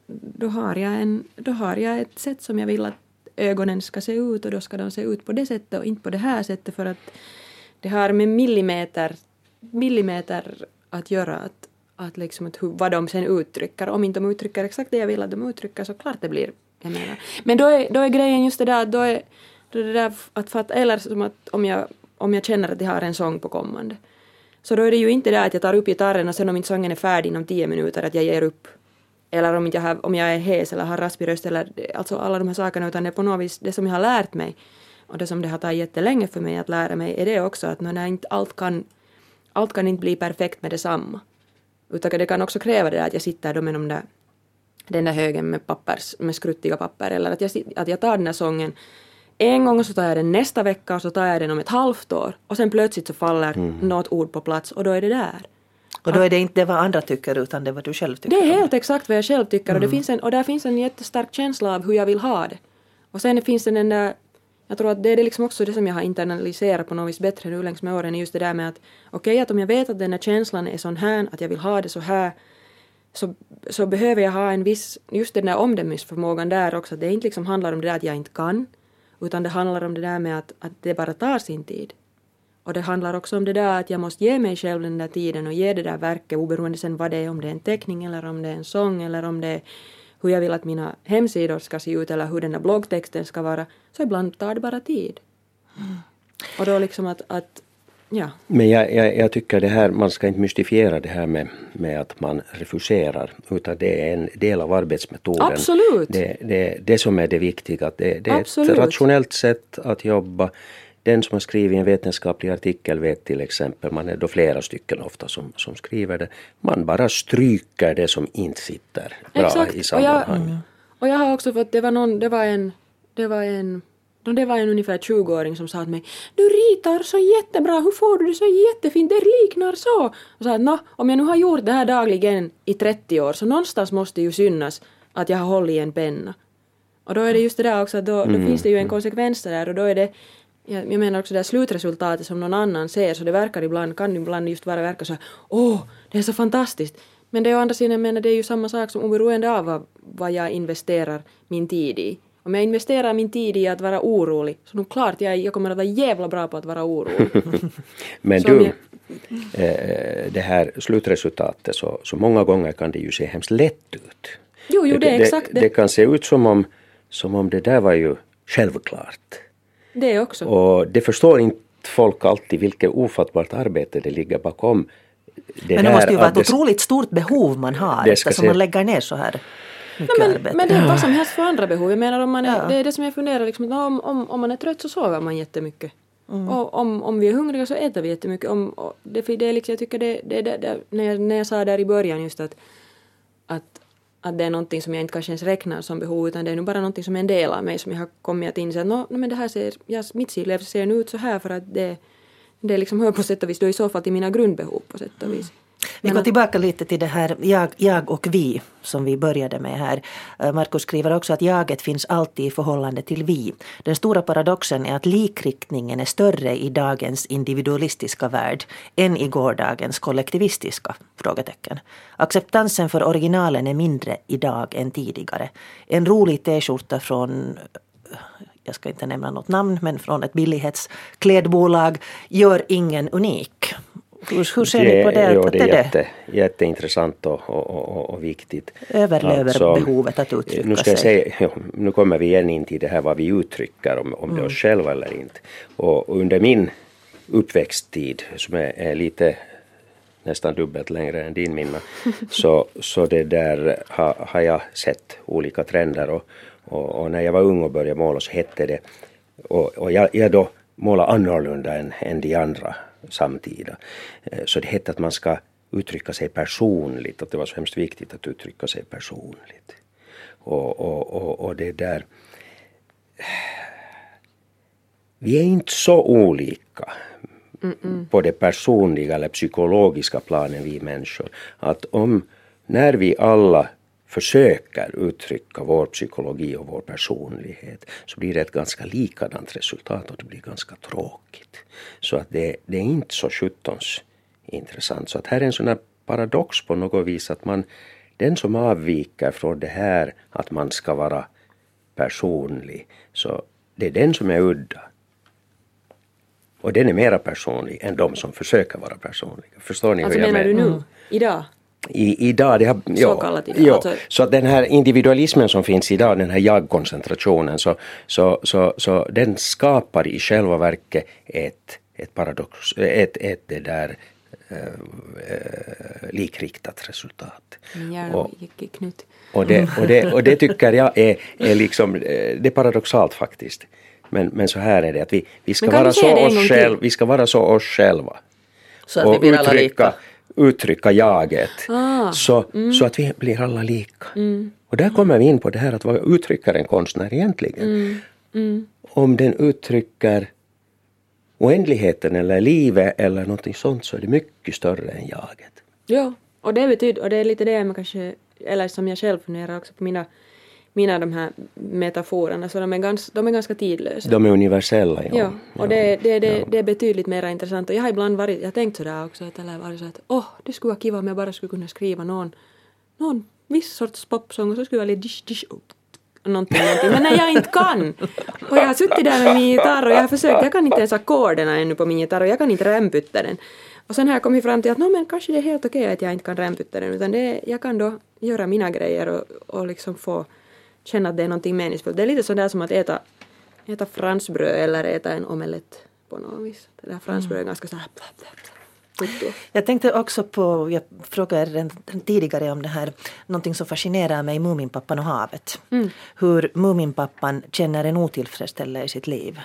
då har jag en, då har jag ett sätt som jag vill att ögonen ska se ut och då ska de se ut på det sättet och inte på det här sättet för att det har med millimeter, millimeter att göra. Att, att liksom att hur, vad de sen uttrycker. Om inte de uttrycker exakt det jag vill att de uttrycker så klart det blir, jag menar. Men då är, då är grejen just det där att då är, då är det där att fatta, eller som att om jag, om jag känner att jag har en sång på kommande. Så då är det ju inte det att jag tar upp gitarren och sen om inte sången är färdig inom tio minuter att jag ger upp. Eller om, inte jag, har, om jag är hes eller har raspig röst eller alltså alla de här sakerna utan det är på något vis det som jag har lärt mig och det som det har tagit jättelänge för mig att lära mig är det också att när inte allt kan, allt kan inte bli perfekt med detsamma. Utan det kan också kräva det att jag sitter då med de där, den där högen med, pappers, med skruttiga papper eller att jag, att jag tar den där sången en gång och så tar jag den nästa vecka och så tar jag den om ett halvt år och sen plötsligt så faller mm. något ord på plats och då är det där. Och då är det inte vad andra tycker utan det vad du själv tycker. Det är helt exakt vad jag själv tycker mm. och, det mm. finns en, och där finns en jättestark känsla av hur jag vill ha det. Och sen finns det den där jag tror att det är liksom också det som jag har internaliserat på något vis bättre nu längs med åren, är just det där med att okej, okay, att om jag vet att den här känslan är sån här, att jag vill ha det så här, så, så behöver jag ha en viss, just den där omdömesförmågan där också, att det inte liksom handlar om det där att jag inte kan, utan det handlar om det där med att, att det bara tar sin tid. Och det handlar också om det där att jag måste ge mig själv den där tiden och ge det där verket oberoende sen vad det är, om det är en teckning eller om det är en sång eller om det är hur jag vill att mina hemsidor ska se ut eller hur den där bloggtexten ska vara, så ibland tar det bara tid. Och då liksom att, att ja. Men jag, jag, jag, tycker det här, man ska inte mystifiera det här med, med att man refuserar, utan det är en del av arbetsmetoden. Absolut! Det, det, det som är det viktiga, det, det är ett rationellt sätt att jobba den som har skrivit en vetenskaplig artikel vet till exempel, man är då flera stycken ofta som, som skriver det, man bara stryker det som inte sitter bra Exakt. i sammanhanget. Och jag, och jag har också fått, det var någon, det var en, det var en det var en ungefär 20-åring som sa till mig Du ritar så jättebra, hur får du det så jättefint, det liknar så. Och sa att om jag nu har gjort det här dagligen i 30 år så någonstans måste ju synas att jag har hållit i en penna. Och då är det just det där också, då, då mm. finns det ju en konsekvens där och då är det jag, jag menar också det här slutresultatet som någon annan ser, så det verkar ibland, kan ibland just vara verka så här, åh, det är så fantastiskt. Men det är å andra sidan, jag menar, det är ju samma sak som oberoende av vad, vad jag investerar min tid i. Om jag investerar min tid i att vara orolig, så nog klart jag, jag kommer att vara jävla bra på att vara orolig. Men du, jag, eh, det här slutresultatet, så, så många gånger kan det ju se hemskt lätt ut. Jo, jo, det är exakt det. Det kan se ut som om, som om det där var ju självklart. Det också. Och det förstår inte folk alltid vilket ofattbart arbete det ligger bakom. Det men det måste ju vara ett det, otroligt stort behov man har eftersom se... man lägger ner så här mycket men, arbete. Men det är vad som helst för andra behov. Jag menar om man är, ja. det är det som jag funderar liksom, om, om, om man är trött så sover man jättemycket. Mm. Och om, om vi är hungriga så äter vi jättemycket. Om, det, det är liksom, jag tycker det, det, det, det, när, jag, när jag sa där i början just att, att att det är någonting som jag inte kanske ens räknar som behov utan det är nu bara någonting som är en del av mig som jag har kommit att inse att no, men det här ser, ja, mitt sidlev ser nu ut så här för att det, det liksom hör på sätt och vis då i så fall till mina grundbehov på sätt och vis. Mm. Vi går tillbaka lite till det här jag, jag och vi som vi började med här. Eh, Markus skriver också att jaget finns alltid i förhållande till vi. Den stora paradoxen är att likriktningen är större i dagens individualistiska värld än i gårdagens kollektivistiska? Frågetecken. Acceptansen för originalen är mindre idag än tidigare. En rolig t-skjorta från jag ska inte nämna något namn, men från ett billighetsklädbolag gör ingen unik. Hur, hur ser det, ni på det? Jo, det är jätte, jätteintressant och, och, och, och viktigt. Överlever alltså, behovet att uttrycka nu ska jag sig? Säga, jo, nu kommer vi igen in till det här vad vi uttrycker, om, om mm. det oss själva eller inte. Och, under min uppväxttid, som är, är lite nästan dubbelt längre än din Minna, så, så det där har, har jag sett olika trender och, och, och, när jag var ung och började måla så hette det, och, och jag, jag då målade annorlunda än, än de andra samtida. Eh, så det hette att man ska uttrycka sig personligt, att det var så hemskt viktigt att uttrycka sig personligt. Och, och, och, och det där... Vi är inte så olika mm -mm. på det personliga eller psykologiska planen vi människor. Att om, när vi alla försöker uttrycka vår psykologi och vår personlighet så blir det ett ganska likadant resultat och det blir ganska tråkigt. Så att det, det är inte så sjuttons intressant. Så att här är en sån här paradox på något vis att man, den som avviker från det här att man ska vara personlig, så det är den som är udda. Och den är mera personlig än de som försöker vara personliga. Förstår ni Alltså hur jag menar menar? du nu? Idag? I, idag, det har, ja, kallat idag, Ja, alltså- så att den här individualismen som finns idag, den här jag-koncentrationen, så, så, så, så den skapar i själva verket ett, ett paradox, ett, ett det där eh, likriktat resultat. Och- och det, och, det, och det tycker jag är, är liksom, eh, det är paradoxalt faktiskt. Men, men så här är det att vi, vi, ska vara så oss själv, vi ska vara så oss själva. Så att och vi blir alla uttrycka, lika. Uttrycka jaget. Ah, så, så att vi blir alla lika. Och där kommer vi in på det här att vad uttrycker en konstnär egentligen? Om den uttrycker oändligheten eller livet eller någonting sånt så är det mycket större än jaget. Ja, och det betyder, och det är lite det man kanske, eller som jag själv funderar också på mina, mina de här metaforerna, så de är, gans, de är ganska tidlösa. De är universella. Ja, Ja, och det, det, det, det är betydligt mer intressant. Och jag har ibland varit, jag tänkt sådär också, att, eller varit så att åh, det skulle vara kiva om jag bara skulle kunna skriva någon, någon viss sorts popsång och så skulle jag lite dish, dish, och någonting, någonting. Men när jag inte kan! Och jag har suttit där med min gitarr och jag har försökt, jag kan inte ens ackorden ännu på min gitarr och jag kan inte rämpytta den. Och sen har jag kommit fram till att no, men kanske det är helt okej att jag inte kan rämpytta den utan det, jag kan då göra mina grejer och, och liksom få känna att det är någonting meningsfullt. Det är lite sådär som att äta, äta fransbröd eller äta en omelett på något vis. Det där fransbröd är ganska såhär. Jag tänkte också på, jag frågade redan tidigare om det här, någonting som fascinerar mig, Muminpappan och havet. Hur Muminpappan känner en otillfredsställelse i sitt liv.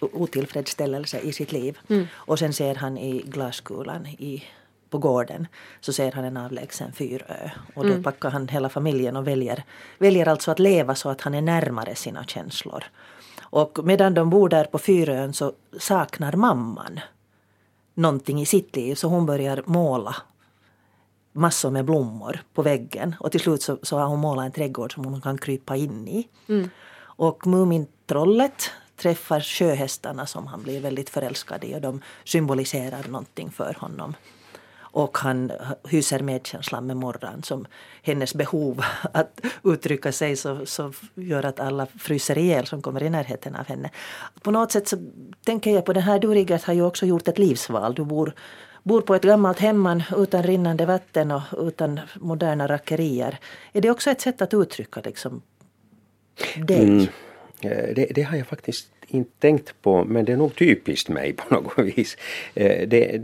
Otillfredsställelse i sitt liv. Och sen ser han i glaskulan i, på gården så ser han en avlägsen fyrö. Och då packar han hela familjen och väljer, väljer alltså att leva så att han är närmare sina känslor. Och medan de bor där på fyrön så saknar mamman någonting i sitt liv så hon börjar måla massor med blommor på väggen och till slut så, så har hon målat en trädgård som hon kan krypa in i. Och Mumintrollet träffar sjöhästarna som han blir väldigt förälskad i och de symboliserar någonting för honom. Och han hyser medkänsla med Morran som hennes behov att uttrycka sig så, så gör att alla fryser ihjäl som kommer i närheten av henne. På något sätt så tänker jag på den här, du Rigert har ju också gjort ett livsval. Du bor, bor på ett gammalt hemman utan rinnande vatten och utan moderna rackerier. Är det också ett sätt att uttrycka liksom dig? Mm. Eh, det, det har jag faktiskt inte tänkt på, men det är nog typiskt mig på något vis. Eh, Det,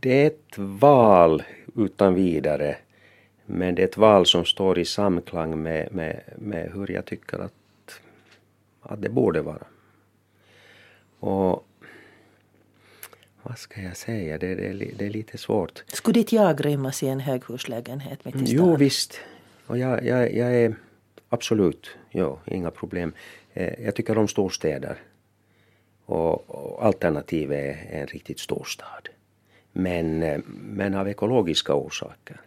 det är ett val utan vidare, men det är ett val som står i samklang med, med, med hur jag tycker att, att det borde vara. Och vad ska jag säga, det, det, det är lite svårt. Skulle ditt jag rymmas i en höghuslägenhet mitt i stan? Jo visst. Och jag, jag, jag är absolut, jo, inga problem. Eh, Jag tycker om storstäder. Och, och är en riktigt storstad. Men, eh, men av ekologiska orsaker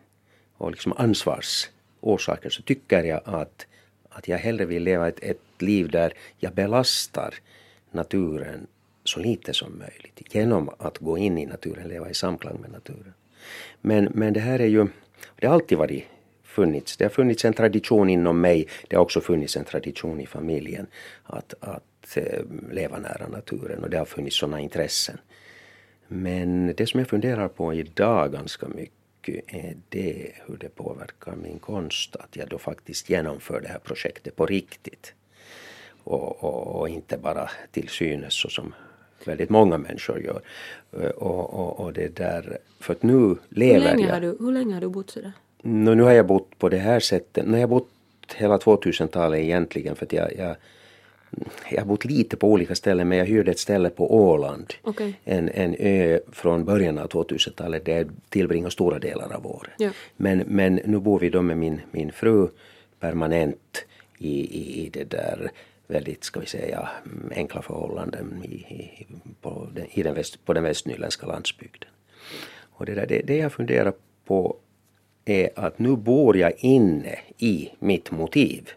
och liksom ansvarsorsaker så tycker jag att, att jag hellre vill leva ett, ett liv där jag belastar naturen så lite som möjligt genom att gå in i naturen, leva i samklang med naturen. Men, men det här är ju, det har alltid varit funnits, det har funnits en tradition inom mig, det har också funnits en tradition i familjen att, att eh, leva nära naturen och det har funnits sådana intressen. Men det som jag funderar på idag ganska mycket är det hur det påverkar min konst att jag då faktiskt genomför det här projektet på riktigt. Och, och, och inte bara till synes så som väldigt många människor gör. Eh, Och, och, och det där, för att nu Hur lever länge, jag. har du, hur länge har du bott sådär? Nu, nu har jag bott på det här sättet. Nu har jag bott hela 2000-talet egentligen för att jag, jag, jag har bott lite på olika ställen men jag hyrde ett ställe på Åland. Okej. En, en ö från början av 2000-talet där jag tillbringar stora delar av året. Ja. Men, men nu bor vi då med min, min fru permanent i, i, i det där väldigt, ska vi säga, enkla förhållanden i, i, på, den, i den, väst, på den västnyländska landsbygden. Och det, där, det, det jag funderar på är att nu bor jag inne i mitt motiv.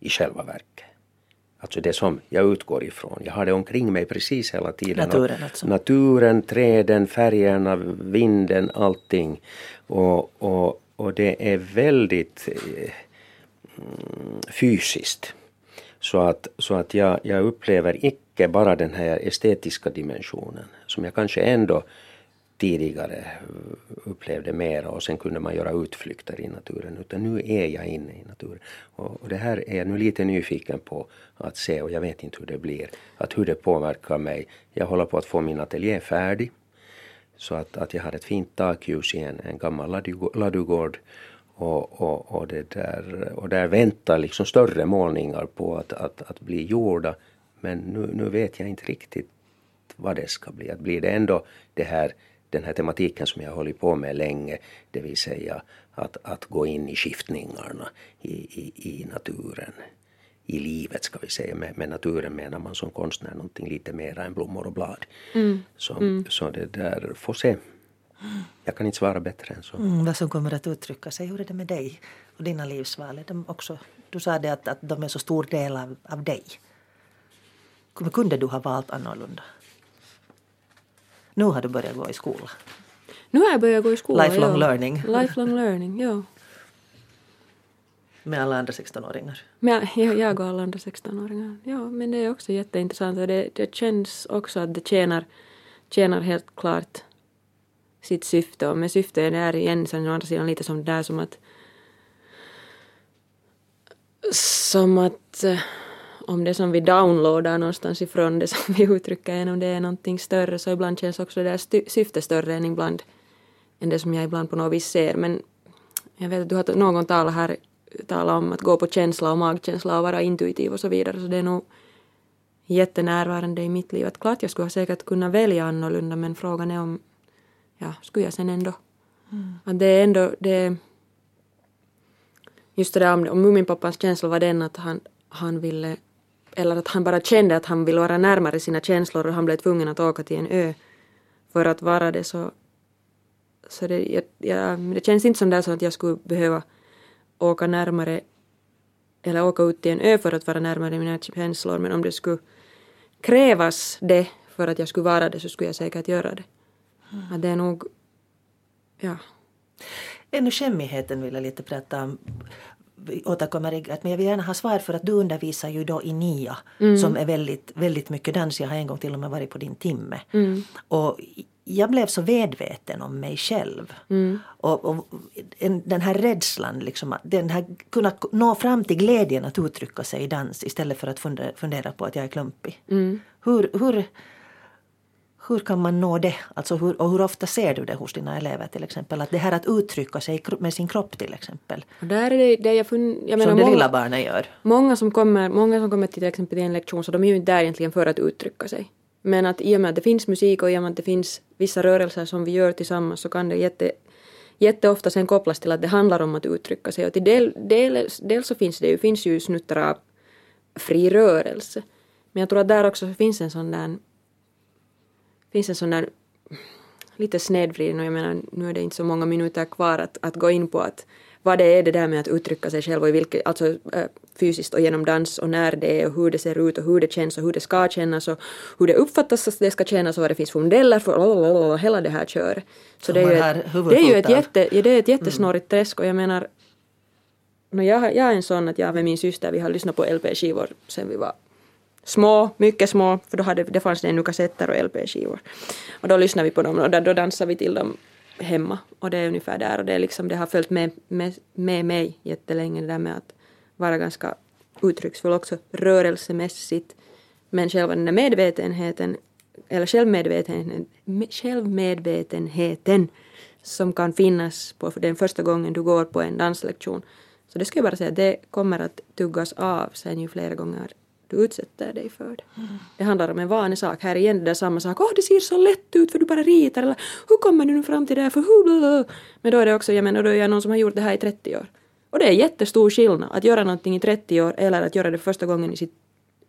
I själva verket. Alltså det som jag utgår ifrån. Jag har det omkring mig precis hela tiden. Naturen alltså. Naturen, träden, färgerna, vinden, allting. Och, och, och det är väldigt eh, fysiskt. Så att, så att jag, jag upplever icke bara den här estetiska dimensionen som jag kanske ändå tidigare eh, upplevde mera och sen kunde man göra utflykter i naturen. Utan nu är jag inne i naturen. Och, och det här är jag nu lite nyfiken på att se och jag vet inte hur det blir. Att hur det påverkar mig. Jag håller på att få min ateljé färdig. Så att, att jag har ett fint takljus i en, en gammal ladugård. Och, och, och, det där, och där väntar liksom större målningar på att, att, att bli gjorda. Men nu, nu vet jag inte riktigt vad det ska bli. Att blir det ändå det här den här tematiken som jag hållit på med länge, det vill säga att, att gå in i skiftningarna i, i, i naturen, i livet ska vi säga. Med, med naturen menar man som konstnär någonting lite mer än blommor och blad. Mm. Så, mm. så det där, får se. Jag kan inte svara bättre än så. Mm, vad som kommer att uttrycka sig. Hur är det med dig och dina livsval? De också, du sa det att, att de är så stor del av, av dig. Kunde du ha valt annorlunda? Nu har du börjat gå i skola. Nu har jag börjat gå i skola, Lifelong ja. learning. Lifelong learning, ja. Med alla andra 16-åringar. Med, jag och alla andra 16-åringar. Ja, men det är också jätteintressant och det, det känns också att det tjänar, tjänar helt klart sitt syfte och med syfte är det här igen sen å andra sidan lite som det där som att som att eh, om det som vi downloadar någonstans ifrån, det som vi uttrycker än om det är någonting större, så ibland känns också det där syftet större än ibland än det som jag ibland på något vis ser. Men jag vet att du har någon talat här talat om att gå på känsla och magkänsla och vara intuitiv och så vidare, så det är nog jättenärvarande i mitt liv. Att klart jag skulle ha säkert kunnat välja annorlunda, men frågan är om, ja, skulle jag sen ändå? Mm. Att det är ändå, det just det där om, om Muminpappans känsla var den att han, han ville eller att han bara kände att han ville vara närmare sina känslor och han blev tvungen att åka till en ö för att vara det så, så det, jag, jag, det känns inte som det så att jag skulle behöva åka närmare eller åka ut till en ö för att vara närmare mina känslor men om det skulle krävas det för att jag skulle vara det så skulle jag säkert göra det. Mm. Att det är nog, ja. Ännu skämmigheten vill jag lite prata om återkommer i men jag vill gärna ha svar för att du undervisar ju då i NIA mm. som är väldigt, väldigt mycket dans. Jag har en gång till och med varit på din timme. Mm. Och jag blev så medveten om mig själv. Mm. Och, och en, den här rädslan, liksom, den här, kunna nå fram till glädjen att uttrycka sig i dans istället för att fundera, fundera på att jag är klumpig. Mm. Hur, hur, hur kan man nå det? Alltså hur, och hur ofta ser du det hos dina elever till exempel? Att det här att uttrycka sig med sin kropp till exempel. Och där är det, det jag, fun, jag menar, Som det många, lilla barnet gör. Många som, kommer, många som kommer till, till exempel till en lektion så de är ju inte där egentligen för att uttrycka sig. Men att i och med att det finns musik och i och med att det finns vissa rörelser som vi gör tillsammans så kan det jätte, jätteofta sen kopplas till att det handlar om att uttrycka sig. Och till del, del, dels så finns det ju, finns ju snuttar av fri rörelse. Men jag tror att där också finns en sån där finns en sån där lite snedvriden och jag menar nu är det inte så många minuter kvar att, att gå in på att vad det är det där med att uttrycka sig själv och i vilket, alltså äh, fysiskt och genom dans och när det är och hur det ser ut och hur det känns och hur det ska kännas och hur det uppfattas att det ska kännas och vad det finns för modeller för lalalala, hela det här köret. Så det är, ju ett, det är ju ett, jätte, det är ett jättesnårigt mm. träsk och jag menar no, jag, jag är en sån att jag med min syster vi har lyssnat på LP-skivor sen vi var små, mycket små, för då hade, det fanns det ännu kassetter och LP-skivor. Och då lyssnade vi på dem och då dansade vi till dem hemma. Och det är ungefär där och det, är liksom, det har följt med, med, med mig jättelänge det där med att vara ganska uttrycksfull också rörelsemässigt. Men själva den där medvetenheten, eller självmedvetenheten, självmedvetenheten som kan finnas på den första gången du går på en danslektion. Så det ska jag bara säga, det kommer att tuggas av sen ju flera gånger du utsätter dig för det. Mm. Det handlar om en vanlig sak. Här igen det är samma sak. Åh, oh, det ser så lätt ut för du bara ritar. Eller hur kommer du nu fram till det här? För hur, Men då är det också, jag menar, då är jag någon som har gjort det här i 30 år. Och det är jättestor skillnad att göra någonting i 30 år eller att göra det första gången i sitt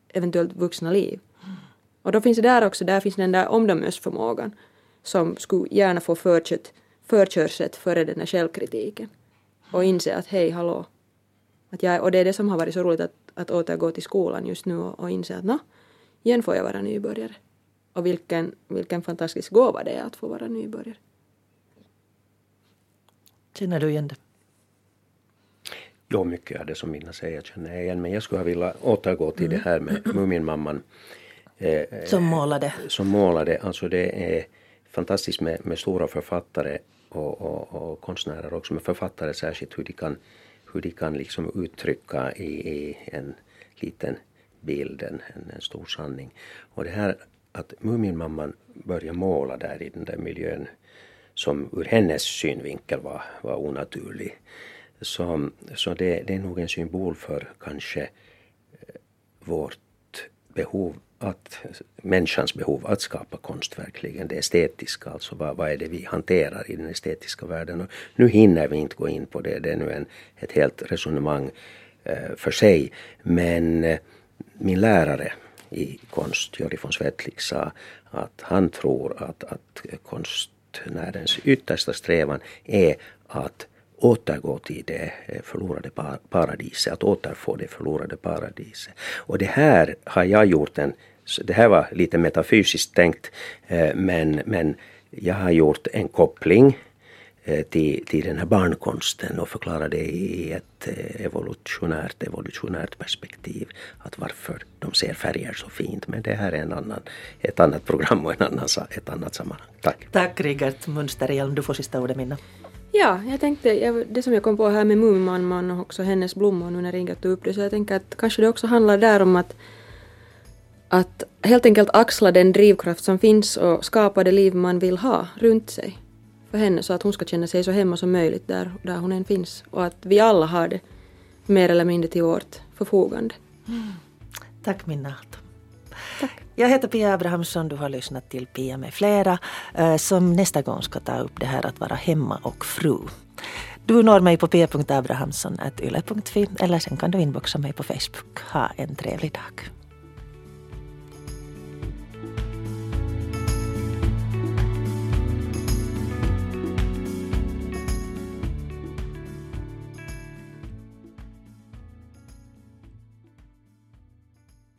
eventuellt vuxna liv. Mm. Och då finns det där också, där finns den där omdömesförmågan som skulle gärna få förkört, förkörset före den här självkritiken. Och inse att hej, hallå. Att jag, och det är det som har varit så roligt att, att återgå till skolan just nu och, och inse att nå, igen får jag vara nybörjare. Och vilken, vilken fantastisk gåva det är att få vara nybörjare. Känner du igen det? Jo, mycket av det som Minna säger känner jag igen. Men jag skulle ha velat återgå till mm. det här med Muminmamman. Eh, som målade. Som målade. Alltså det är fantastiskt med, med stora författare och, och, och, konstnärer också. Men författare särskilt hur de kan, hur de kan liksom uttrycka i, i en liten bild en, en, stor sanning. Och det här att Muminmamman började måla där i den där miljön som ur hennes synvinkel var, var onaturlig. Så, så det, det är nog en symbol för kanske eh, vårt behov att människans behov att skapa konst verkligen, det estetiska, alltså vad, vad är det vi hanterar i den estetiska världen. Och nu hinner vi inte gå in på det, det är nu en, ett helt resonemang eh, för sig. Men eh, min lärare i konst, Jori von Svetlik, sa att han tror att, att konstnärens yttersta strävan är att återgå till det eh, förlorade paradiset, att återfå det förlorade paradiset. Och det här har jag gjort en, det här var lite metafysiskt tänkt, eh, men, men jag har gjort en koppling eh, till, till den här barnkonsten och förklara det i ett evolutionärt, evolutionärt perspektiv. Att varför de ser färger så fint. Men det här är en annan, ett annat program och en annan, ett annat sammanhang. Tack. Tack Rigert Munsterhjelm. Du får sista ordet Minna. Ja, jag tänkte, det som jag kom på här med Muminmamman och också hennes blommor nu när Inga tog upp det, så jag tänker att kanske det också handlar där om att att helt enkelt axla den drivkraft som finns och skapa det liv man vill ha runt sig för henne så att hon ska känna sig så hemma som möjligt där, där hon än finns. Och att vi alla har det mer eller mindre till vårt förfogande. Mm. Tack Minna jag heter Pia Abrahamsson, du har lyssnat till Pia med flera eh, som nästa gång ska ta upp det här att vara hemma och fru. Du når mig på pia.abrahamsson.yle.fi eller sen kan du inboxa mig på Facebook. Ha en trevlig dag.